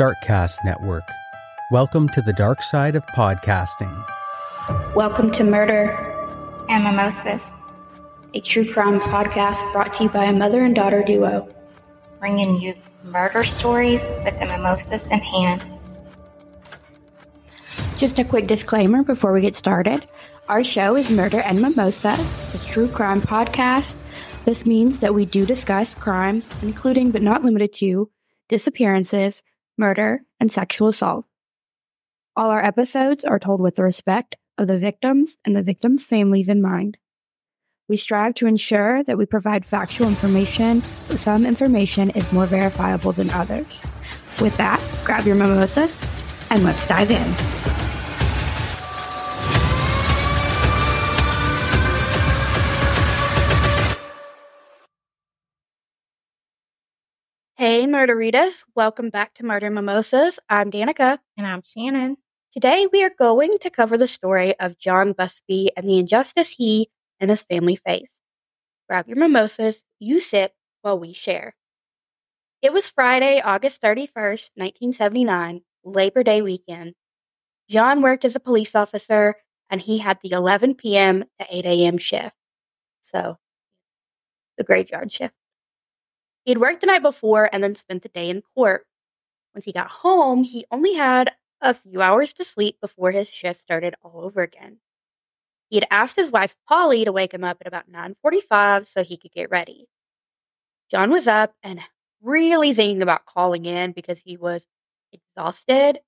Darkcast Network. Welcome to the dark side of podcasting. Welcome to Murder and Mimosas, a true crime podcast brought to you by a mother and daughter duo, bringing you murder stories with the mimosas in hand. Just a quick disclaimer before we get started. Our show is Murder and Mimosas. It's a true crime podcast. This means that we do discuss crimes, including but not limited to disappearances, murder, and sexual assault. All our episodes are told with the respect of the victims and the victims' families in mind. We strive to ensure that we provide factual information, but some information is more verifiable than others. With that, grab your mimosas and let's dive in. Hey, Murderitas. Welcome back to Murder Mimosas. I'm Danica. And I'm Shannon. Today, we are going to cover the story of John Busby and the injustice he and his family face. Grab your mimosas, you sip while we share. It was Friday, August 31st, 1979, Labor Day weekend. John worked as a police officer and he had the 11 p.m. to 8 a.m. shift. So, the graveyard shift. He'd worked the night before and then spent the day in court. Once he got home, he only had a few hours to sleep before his shift started all over again. He had asked his wife Polly to wake him up at about 9:45 so he could get ready. John was up and really thinking about calling in because he was exhausted.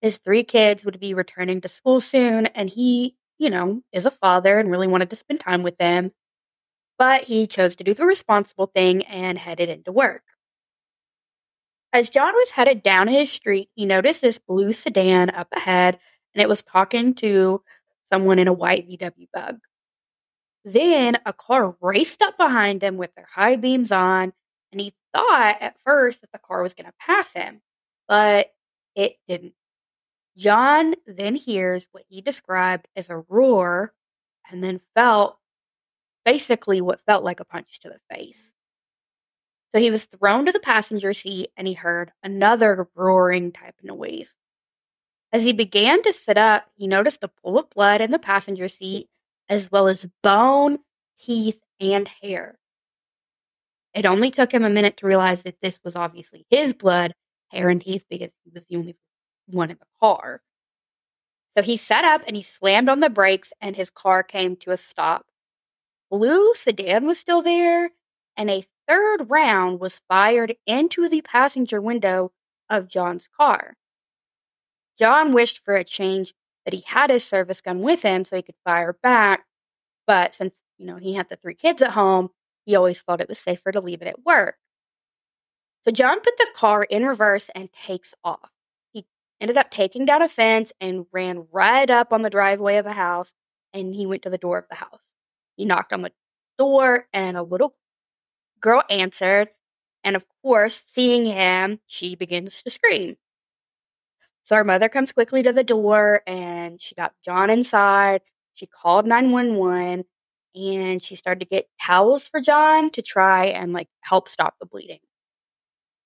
His three kids would be returning to school soon and he, you know, is a father and really wanted to spend time with them but he chose to do the responsible thing and headed into work. As John was headed down his street, he noticed this blue sedan up ahead and it was talking to someone in a white VW bug. Then a car raced up behind him with their high beams on, and he thought at first that the car was going to pass him, but it didn't. John then hears what he described as a roar and then felt basically what felt like a punch to the face. So he was thrown to the passenger seat and he heard another roaring type noise. As he began to sit up, he noticed a pool of blood in the passenger seat, as well as bone, teeth, and hair. It only took him a minute to realize that this was obviously his blood, hair, and teeth because he was the only one in the car. So he sat up and he slammed on the brakes, and his car came to a stop blue sedan was still there, and a third round was fired into the passenger window of John's car. John wished for a change that he had his service gun with him so he could fire back, but since you know he had the three kids at home, he always thought it was safer to leave it at work. So John put the car in reverse and takes off. He ended up taking down a fence and ran right up on the driveway of a house and he went to the door of the house. He knocked on the door, and a little girl answered. And of course, seeing him, she begins to scream. So our mother comes quickly to the door and she got John inside. She called 911 and she started to get towels for John to try and like help stop the bleeding.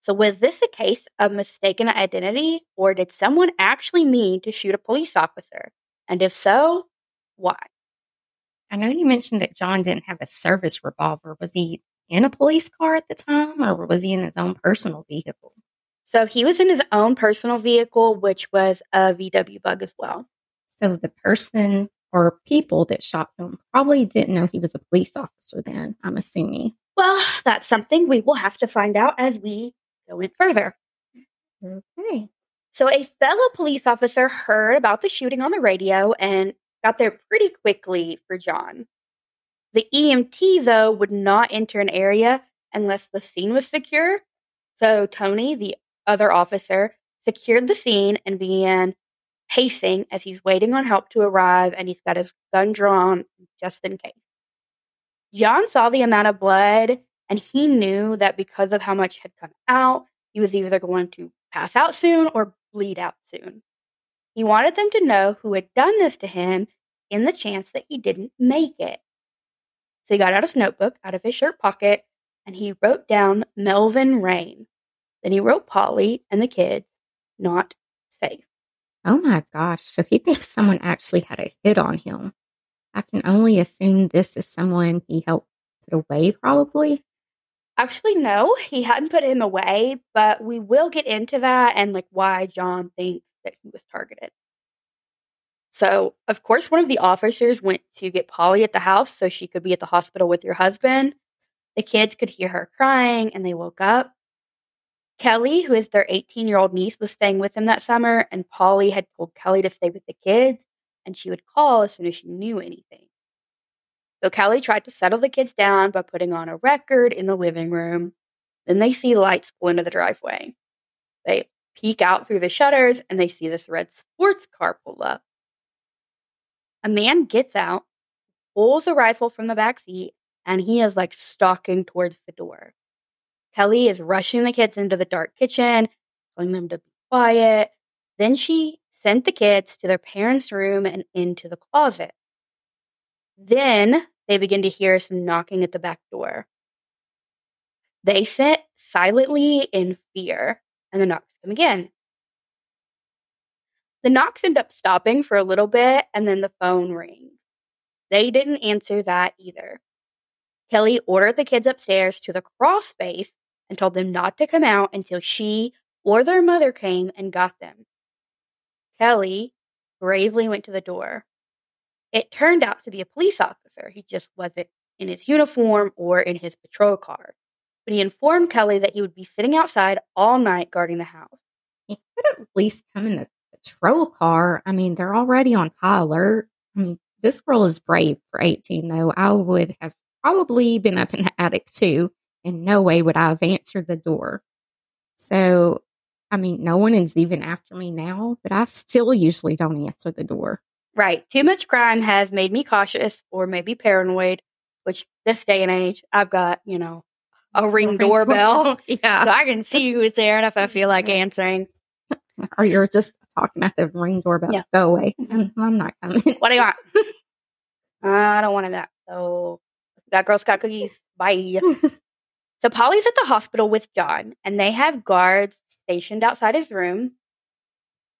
So was this a case of mistaken identity or did someone actually mean to shoot a police officer? And if so, why? I know you mentioned that John didn't have a service revolver. Was he in a police car at the time or was he in his own personal vehicle? So he was in his own personal vehicle, which was a VW bug as well. So the person or people that shot him probably didn't know he was a police officer then, I'm assuming. Well, that's something we will have to find out as we go in further. Okay. So a fellow police officer heard about the shooting on the radio and got there pretty quickly for John. The EMT, though, would not enter an area unless the scene was secure. So Tony, the other officer, secured the scene and began pacing as he's waiting on help to arrive and he's got his gun drawn just in case. John saw the amount of blood and he knew that because of how much had come out, he was either going to pass out soon or bleed out soon. He wanted them to know who had done this to him in the chance that he didn't make it. So he got out his notebook out of his shirt pocket and he wrote down Melvin Reine. Then he wrote Polly and the kid, not safe. Oh my gosh. So he thinks someone actually had a hit on him. I can only assume this is someone he helped put away, probably. Actually, no, he hadn't put him away, but we will get into that and like why John thinks that he was targeted. So, of course, one of the officers went to get Polly at the house so she could be at the hospital with your husband. The kids could hear her crying and they woke up. Kelly, who is their 18 year old niece, was staying with them that summer, and Polly had told Kelly to stay with the kids and she would call as soon as she knew anything. So Kelly tried to settle the kids down by putting on a record in the living room. Then they see lights pull into the driveway. They peek out through the shutters and they see this red sports car pull up. A man gets out, pulls a rifle from the back seat, and he is like stalking towards the door. Kelly is rushing the kids into the dark kitchen, telling them to be quiet. Then she sent the kids to their parents' room and into the closet. Then they begin to hear some knocking at the back door. They sit silently in fear, and the knocks come again. The knocks end up stopping for a little bit, and then the phone rings. They didn't answer that either. Kelly ordered the kids upstairs to the crawl space and told them not to come out until she or their mother came and got them. Kelly bravely went to the door. It turned out to be a police officer. He just wasn't in his uniform or in his patrol car. But he informed Kelly that he would be sitting outside all night guarding the house. He could at least come in the patrol car. I mean, they're already on high alert. I mean, this girl is brave for 18, though. I would have probably been up in the attic too. In no way would I have answered the door. So, I mean, no one is even after me now, but I still usually don't answer the door. Right. Too much crime has made me cautious or maybe paranoid, which this day and age, I've got, you know, a ring doorbell. yeah. So I can see who's there and if I feel like answering. Or you're just talking at the ring doorbell. Yeah. Go away. I'm, mm, I'm not coming. What do you want? I don't want that. So that girl's got cookies. Bye. so Polly's at the hospital with John, and they have guards stationed outside his room.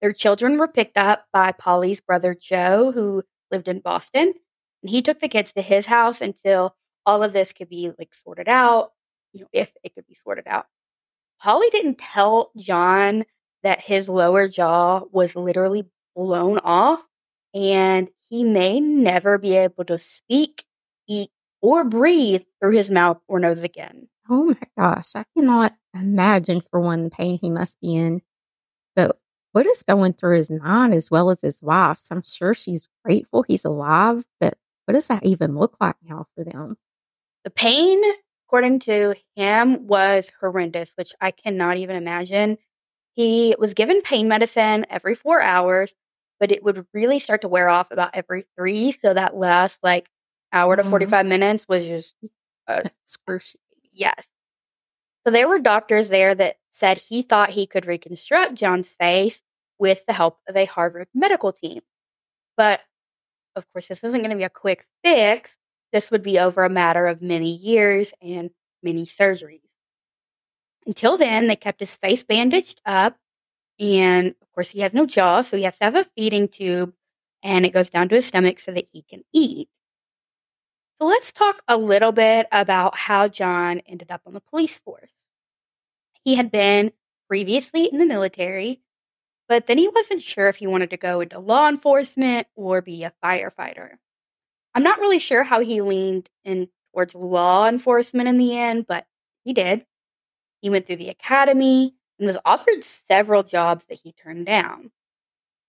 Their children were picked up by Polly's brother Joe, who lived in Boston, and he took the kids to his house until all of this could be like sorted out, you know, if it could be sorted out. Polly didn't tell John that his lower jaw was literally blown off and he may never be able to speak, eat, or breathe through his mouth or nose again. Oh my gosh. I cannot imagine, for one, the pain he must be in. But what is going through his mind as well as his wife's? I'm sure she's grateful he's alive, but what does that even look like now for them? The pain, according to him, was horrendous, which I cannot even imagine. He was given pain medicine every four hours, but it would really start to wear off about every three. So that last like hour to Mhm. 45 minutes was just, Excruciating. yes. So there were doctors there that said he thought he could reconstruct John's face with the help of a Harvard medical team. But of course, this isn't going to be a quick fix. This would be over a matter of many years and many surgeries. Until then, they kept his face bandaged up. And of course, he has no jaw, so he has to have a feeding tube and it goes down to his stomach so that he can eat. So let's talk a little bit about how John ended up on the police force. He had been previously in the military, but then he wasn't sure if he wanted to go into law enforcement or be a firefighter. I'm not really sure how he leaned in towards law enforcement in the end, but he did. He went through the academy and was offered several jobs that he turned down.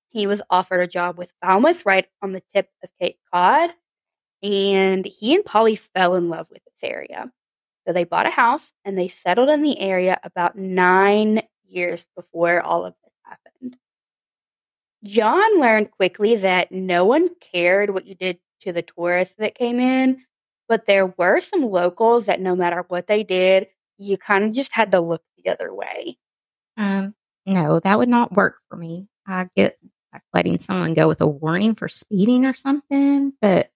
He was offered a job with Falmouth right on the tip of Cape Cod, and he and Polly fell in love with this area. So they bought a house and they settled in the area about nine years before all of this happened. John learned quickly that no one cared what you did to the tourists that came in, but there were some locals that no matter what they did, you kind of just had to look the other way. Um, no, that would not work for me. I get like letting someone go with a warning for speeding or something, but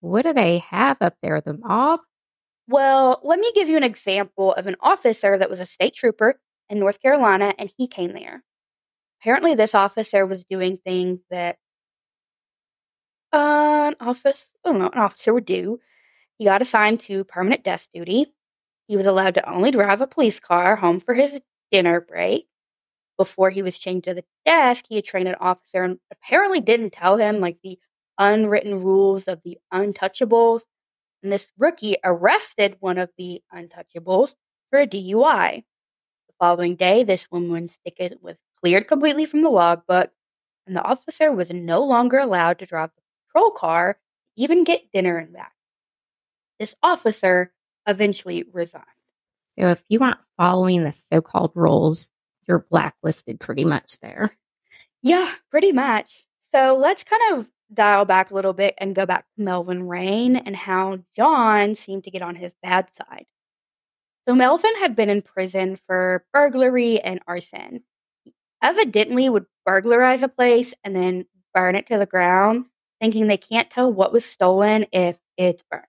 what do they have up there? The mob? Well, let me give you an example of an officer that was a state trooper in North Carolina, and he came there. apparently this officer was doing things that an office, I don't know, an officer would do. He got assigned to permanent desk duty. He was allowed to only drive a police car home for his dinner break. Before he was chained to the desk, he had trained an officer and apparently didn't tell him like the unwritten rules of the untouchables. And this rookie arrested one of the untouchables for a DUI. The following day, this woman's ticket was cleared completely from the logbook, and the officer was no longer allowed to drive the patrol car, even get dinner and back. This officer eventually resigned. So if you aren't following the so called rules, you're blacklisted pretty much there. Yeah, pretty much. So let's kind of dial back a little bit and go back to Melvin Reine and how John seemed to get on his bad side. So Melvin had been in prison for burglary and arson. He evidently would burglarize a place and then burn it to the ground, thinking they can't tell what was stolen if it's burned.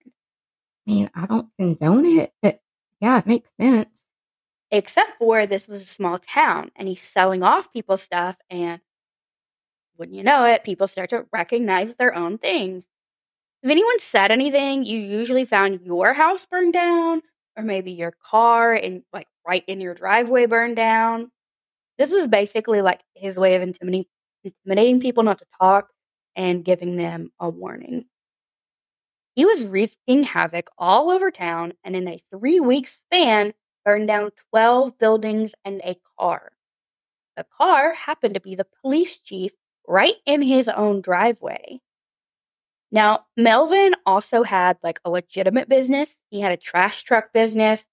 I mean, I don't condone it, but yeah, it makes sense. Except for this was a small town and he's selling off people's stuff and wouldn't you know it, people start to recognize their own things. If anyone said anything, you usually found your house burned down or maybe your car and like right in your driveway burned down. This was basically like his way of intimidating intimidating people not to talk and giving them a warning. He was wreaking havoc all over town and in a three week span burned down 12 buildings and a car. The car happened to be the police chief right in his own driveway. Now, Melvin also had like a legitimate business. He had a trash truck business.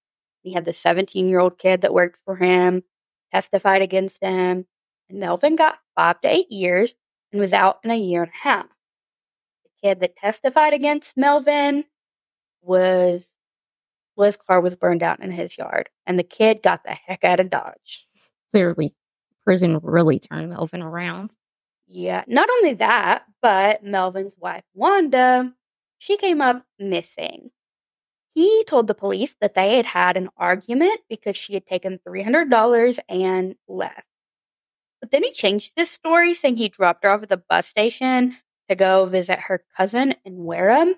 He had the 17 year old kid that worked for him, testified against him. And Melvin got five to eight years and was out in a year and a half. The kid that testified against Melvin was his car was burned out in his yard, and the kid got the heck out of Dodge. Clearly, prison really turned Melvin around. Yeah, not only that, but Melvin's wife, Wanda, she came up missing. He told the police that they had had an argument because she had taken $300 and left. But then he changed his story, saying he dropped her off at the bus station to go visit her cousin in Wareham.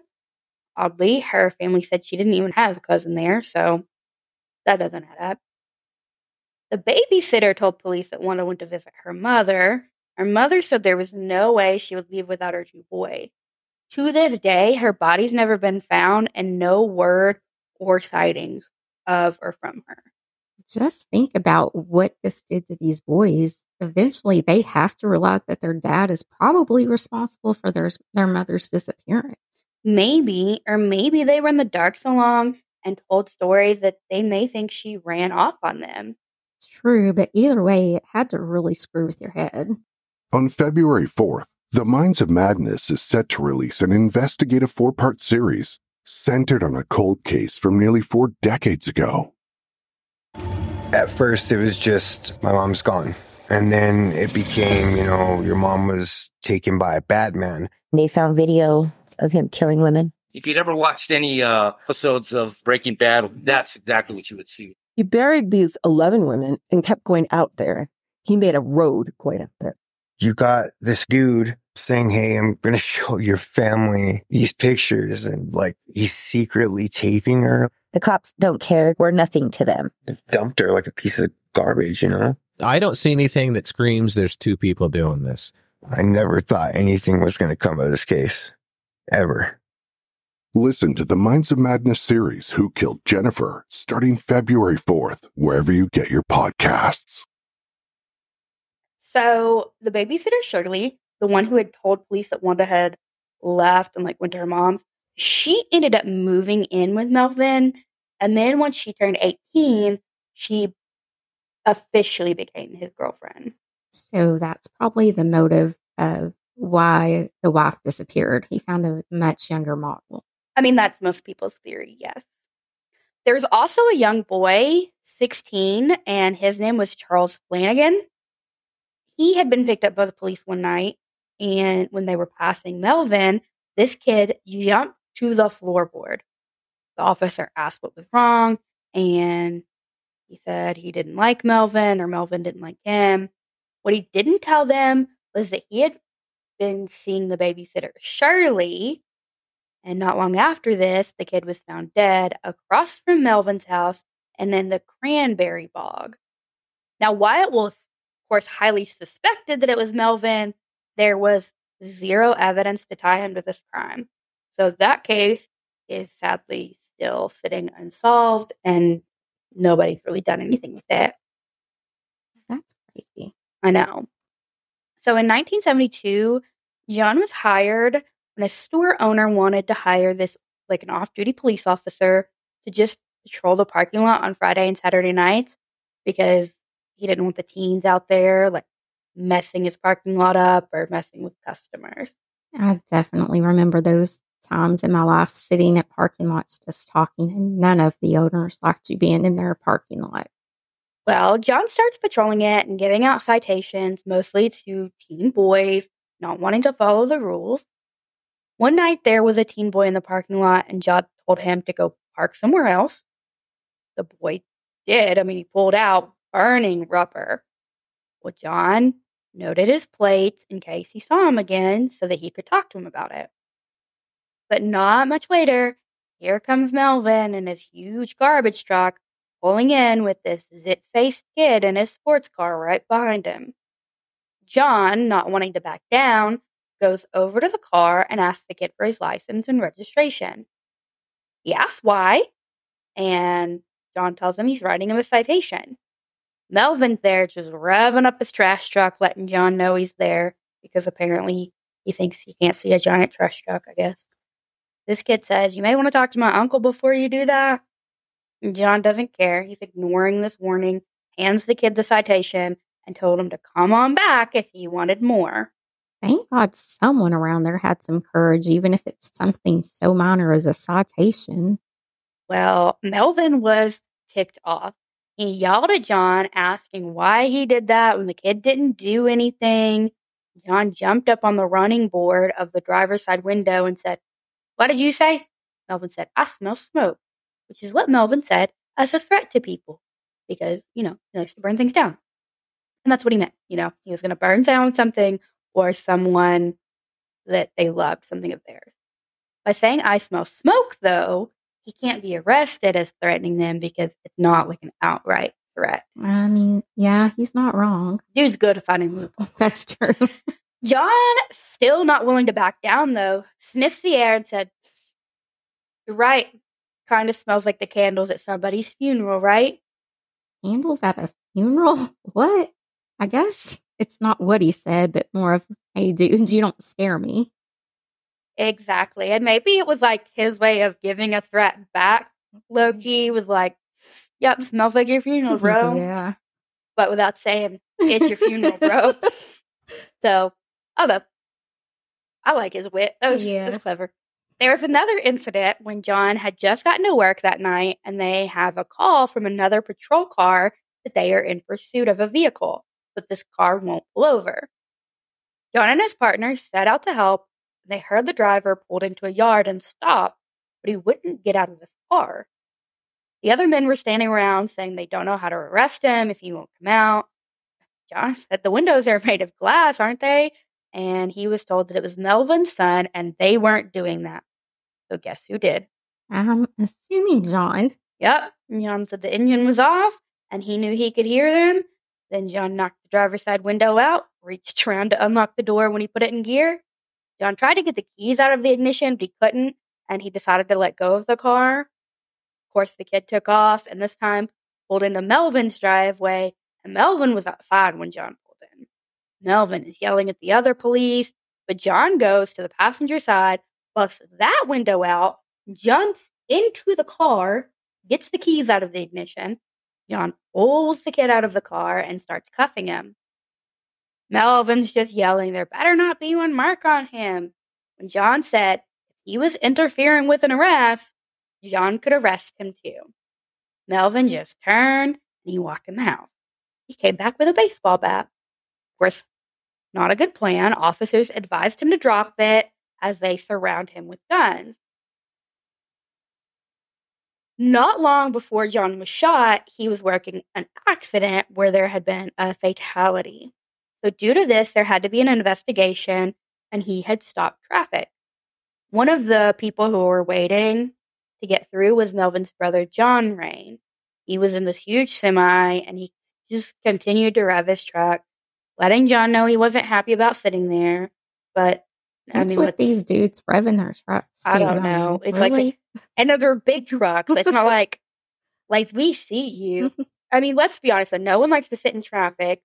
Oddly, her family said she didn't even have a cousin there, so that doesn't add up. The babysitter told police that Wanda went to visit her mother, her mother said there was no way she would leave without her two boys. To this day, her body's never been found and no word or sightings of or from her. Just think about what this did to these boys. Eventually, they have to realize that their dad is probably responsible for their, their mother's disappearance. Maybe, or maybe they were in the dark so long and told stories that they may think she ran off on them. True, but either way, it had to really screw with your head. On February 4th, The Minds of Madness is set to release an investigative four part series centered on a cold case from nearly four decades ago. At first, it was just my mom's gone. And then it became, you know, your mom was taken by a Batman. They found video of him killing women. If you'd ever watched any uh, episodes of Breaking Bad, that's exactly what you would see. He buried these 11 women and kept going out there. He made a road going out there. You got this dude saying, Hey, I'm going to show your family these pictures. And like he's secretly taping her. The cops don't care. We're nothing to them. Dumped her like a piece of garbage, you know? I don't see anything that screams there's two people doing this. I never thought anything was going to come of this case. Ever. Listen to the Minds of Madness series, Who Killed Jennifer, starting February 4th, wherever you get your podcasts. So the babysitter, Shirley, the one who had told police that Wanda had left and like went to her mom's, she ended up moving in with Melvin. And then once she turned 18, she officially became his girlfriend. So that's probably the motive of why the wife disappeared. He found a much younger model. I mean, that's most people's theory, yes. There's also a young boy, 16, and his name was Charles Flanagan he had been picked up by the police one night, and when they were passing Melvin, this kid jumped to the floorboard. The officer asked what was wrong, and he said he didn't like Melvin or Melvin didn't like him. What he didn't tell them was that he had been seeing the babysitter, Shirley, and not long after this, the kid was found dead across from Melvin's house and in the cranberry bog. Now, Wyatt was, of course, highly suspected that it was Melvin. There was zero evidence to tie him to this crime. So that case is sadly still sitting unsolved, and nobody's really done anything with it. That's crazy. I know. So in 1972, John was hired when a store owner wanted to hire this, like an off duty police officer, to just patrol the parking lot on Friday and Saturday nights because he didn't want the teens out there, like messing his parking lot up or messing with customers. I definitely remember those times in my life sitting at parking lots just talking, and none of the owners liked you being in their parking lot. Well, John starts patrolling it and giving out citations, mostly to teen boys not wanting to follow the rules. One night there was a teen boy in the parking lot, and John told him to go park somewhere else. The boy did. I mean, he pulled out burning rubber. Well, John noted his plates in case he saw him again so that he could talk to him about it. But not much later, here comes Melvin in his huge garbage truck pulling in with this zit faced kid in his sports car right behind him. John, not wanting to back down, goes over to the car and asks the kid for his license and registration. He asks why, and John tells him he's writing him a citation. Melvin's there just revving up his trash truck, letting John know he's there because apparently he thinks he can't see a giant trash truck, I guess. This kid says, You may want to talk to my uncle before you do that. And John doesn't care. He's ignoring this warning, hands the kid the citation, and told him to come on back if he wanted more. Thank God someone around there had some courage, even if it's something so minor as a citation. Well, Melvin was ticked off. He yelled at John, asking why he did that when the kid didn't do anything. John jumped up on the running board of the driver's side window and said, What did you say? Melvin said, I smell smoke, which is what Melvin said as a threat to people because, you know, he likes to burn things down. And that's what he meant. You know, he was going to burn down something or someone that they loved, something of theirs. By saying, I smell smoke, though, he can't be arrested as threatening them because it's not like an outright threat. I mean, yeah, he's not wrong. Dude's good at finding loopholes. That's true. John, still not willing to back down though, sniffs the air and said, You're right. Kind of smells like the candles at somebody's funeral, right? Candles at a funeral? What? I guess it's not what he said, but more of, hey, dude, you don't scare me. Exactly. And maybe it was like his way of giving a threat back. Loki was like, Yep, smells like your funeral, bro. yeah. But without saying it's your funeral, bro. so Oh, I love I like his wit. That was, that was clever. There was another incident when John had just gotten to work that night and they have a call from another patrol car that they are in pursuit of a vehicle, but this car won't pull over. John and his partner set out to help and they heard the driver pulled into a yard and stopped, but he wouldn't get out of his car. The other men were standing around saying they don't know how to arrest him if he won't come out. John said the windows are made of glass, aren't they? And he was told that it was Melvin's son and they weren't doing that. So guess who did? I'm assuming John. Yep. John said the engine was off and he knew he could hear them. Then John knocked the driver's side window out, reached around to unlock the door when he put it in gear. John tried to get the keys out of the ignition, but he couldn't, and he decided to let go of the car. Of course, the kid took off and this time pulled into Melvin's driveway, and Melvin was outside when John. Melvin is yelling at the other police, but John goes to the passenger side, busts that window out, jumps into the car, gets the keys out of the ignition. John pulls the kid out of the car and starts cuffing him. Melvin's just yelling, There better not be one mark on him. When John said he was interfering with an arrest, John could arrest him too. Melvin just turned and he walked in the house. He came back with a baseball bat. Of course, not a good plan. Officers advised him to drop it as they surround him with guns. Not long before John was shot, he was working an accident where there had been a fatality. So, due to this, there had to be an investigation, and he had stopped traffic. One of the people who were waiting to get through was Melvin's brother, John Reine. He was in this huge semi, and he just continued to rev his truck, letting John know he wasn't happy about sitting there. But I What's mean, let's- these dudes revving their trucks? I don't know. It's like really? and they're big trucks. It's not like like we see you. I mean, let's be honest. No one likes to sit in traffic,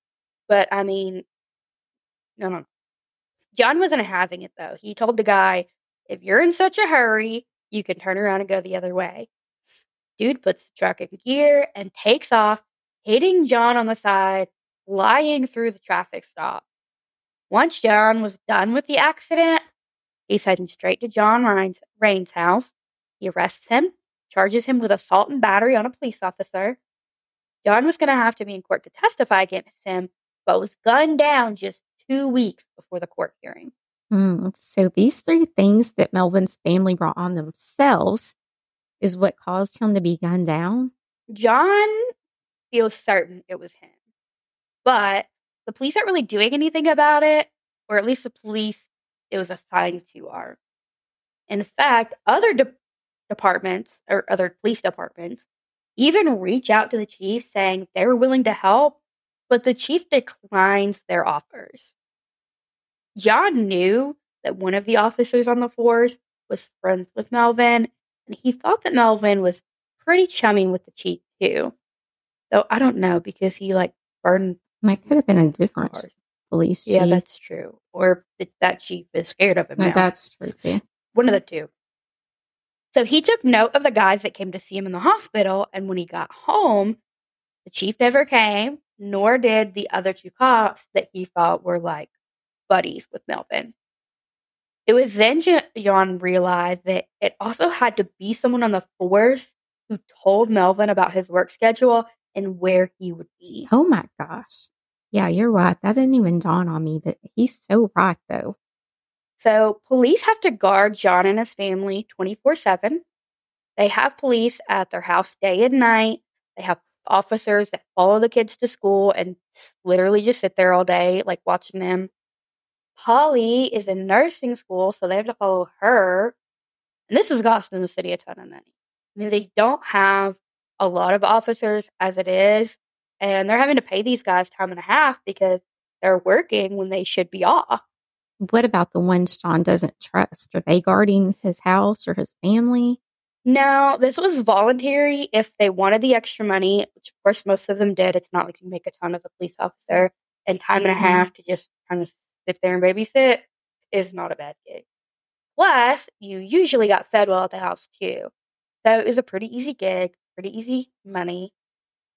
but I mean, no. no. John wasn't having it though. He told the guy, "If you're in such a hurry, you can turn around and go the other way." Dude puts the truck in gear and takes off, hitting John on the side, flying through the traffic stop. Once John was done with the accident, he's heading straight to John Reine's, Reine's house. He arrests him, charges him with assault and battery on a police officer. John was going to have to be in court to testify against him, but was gunned down just two weeks before the court hearing. Hmm, so these three things that Melvin's family brought on themselves is what caused him to be gunned down. John feels certain it was him, but the police aren't really doing anything about it, or at least the police it was assigned to are. In fact, other de- departments or other police departments even reach out to the chief saying they're willing to help, but the chief declines their offers. John knew that one of the officers on the force was friends with Melvin, and he thought that Melvin was pretty chummy with the chief too. Though I don't know because he like burned And it could have been a different police chief. Yeah, that's true. Or th- that chief is scared of him No, now. that's true too. One of the two. So he took note of the guys that came to see him in the hospital, and when he got home, the chief never came, nor did the other two cops that he thought were like buddies with Melvin. It was then Jo- John realized that it also had to be someone on the force who told Melvin about his work schedule and where he would be. Oh my gosh. Yeah, you're right. That didn't even dawn on me, but he's so right though. So police have to guard John and his family 24 7. They have police at their house day and night. They have officers that follow the kids to school and literally just sit there all day, like watching them. Polly is in nursing school, so they have to follow her. And this is costing the city a ton of money. I mean, they don't have a lot of officers as it is, and they're having to pay these guys time and a half because they're working when they should be off. What about the ones John doesn't trust? Are they guarding his house or his family? No, this was voluntary if they wanted the extra money, which of course most of them did. It's not like you make a ton as a police officer, and time and a Mhm. half to just kind of sit there and babysit is not a bad gig. Plus, you usually got fed well at the house too. So it was a pretty easy gig, pretty easy money.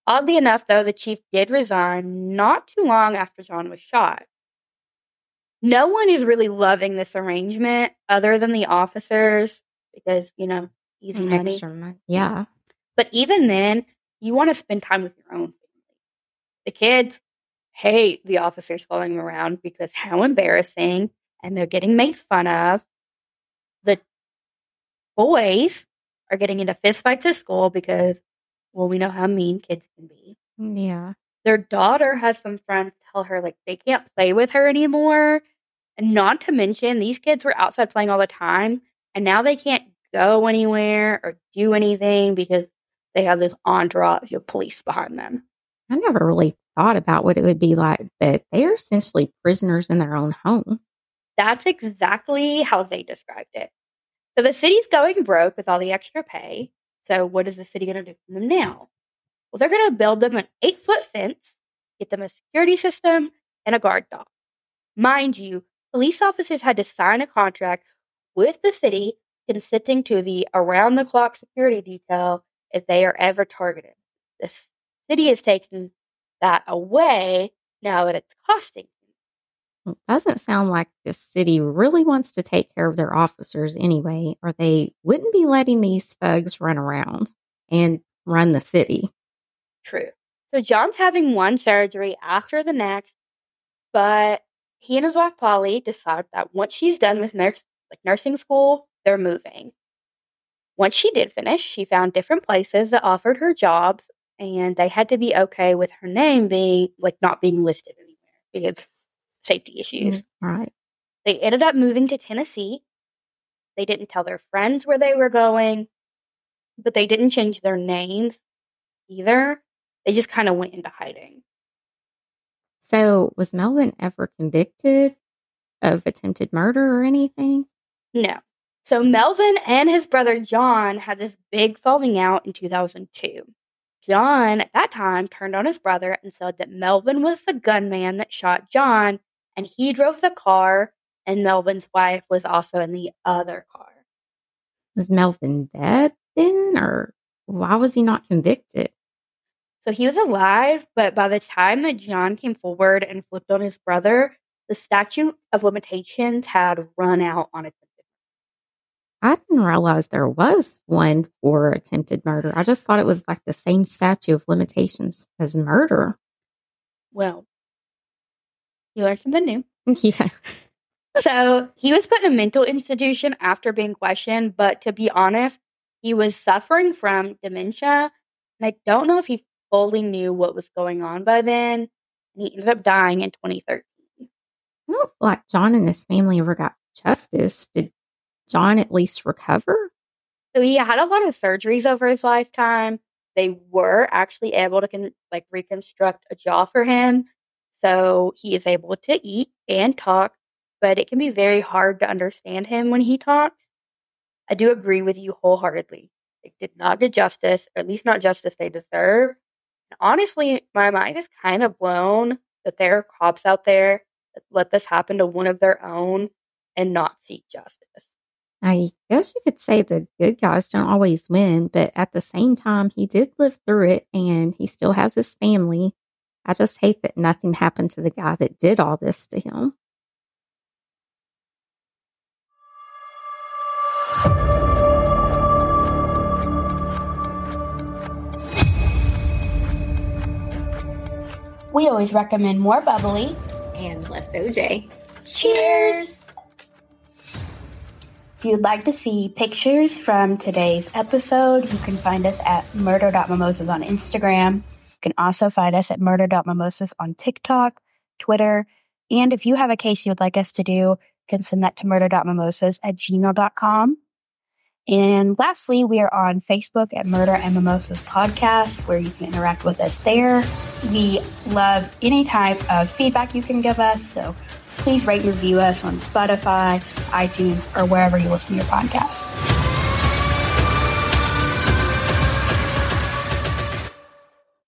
Oddly enough, though, the chief did resign not too long after John was shot. No one is really loving this arrangement other than the officers because, you know, easy money. extra money. Yeah. But even then, you want to spend time with your own family. The kids hate the officers following them around because how embarrassing, and they're getting made fun of. The boys are getting into fistfights at school because, well, we know how mean kids can be. Yeah. Their daughter has some friends tell her like they can't play with her anymore. And not to mention, these kids were outside playing all the time, and now they can't go anywhere or do anything because they have this entourage of police behind them. I never really thought about what it would be like, but they are essentially prisoners in their own home. That's exactly how they described it. So the city's going broke with all the extra pay. So what is the city going to do for them now? Well, they're going to build them an eight foot fence, get them a security system, and a guard dog. Mind you, police officers had to sign a contract with the city consenting to the around the clock security detail if they are ever targeted. The city is taking that away now that it's costing. It doesn't sound like the city really wants to take care of their officers anyway, or they wouldn't be letting these thugs run around and run the city. True. So John's having one surgery after the next, but he and his wife Polly decide that once she's done with nurse like nursing school, they're moving. Once she did finish, she found different places that offered her jobs, and they had to be okay with her name being like not being listed anywhere because safety issues. Mm, right. They ended up moving to Tennessee. They didn't tell their friends where they were going, but they didn't change their names either. They just kind of went into hiding. So, was Melvin ever convicted of attempted murder or anything? No. So Melvin and his brother John had this big falling out in 2002. John, at that time, turned on his brother and said that Melvin was the gunman that shot John, and he drove the car, and Melvin's wife was also in the other car. Was Melvin dead then, or why was he not convicted? So he was alive, but by the time that John came forward and flipped on his brother, the statute of limitations had run out on it. I didn't realize there was one for attempted murder. I just thought it was like the same statute of limitations as murder. Well, you learned something new. yeah. So he was put in a mental institution after being questioned, but to be honest, he was suffering from dementia. And I don't know if he fully knew what was going on by then. And he ended up dying in 2013. I don't feel like John and his family ever got justice. Did John at least recover? So he had a lot of surgeries over his lifetime. They were actually able to con- like reconstruct a jaw for him, so he is able to eat and talk. But it can be very hard to understand him when he talks. I do agree with you wholeheartedly. They did not get justice, or at least not justice they deserve. And honestly, my mind is kind of blown that there are cops out there that let this happen to one of their own and not seek justice. I guess you could say the good guys don't always win, but at the same time, he did live through it and he still has his family. I just hate that nothing happened to the guy that did all this to him. We always recommend more bubbly and less OJ. Cheers! If you'd like to see pictures from today's episode, you can find us at murder.mimosas on Instagram. Can also find us at murder.mimosas on TikTok, Twitter, and if you have a case you would like us to do, you can send that to murder.mimosas at gmail.com. And lastly, we are on Facebook at Murder and Mimosas Podcast, where you can interact with us there. We love any type of feedback you can give us, so please rate and review us on Spotify, iTunes, or wherever you listen to your podcasts.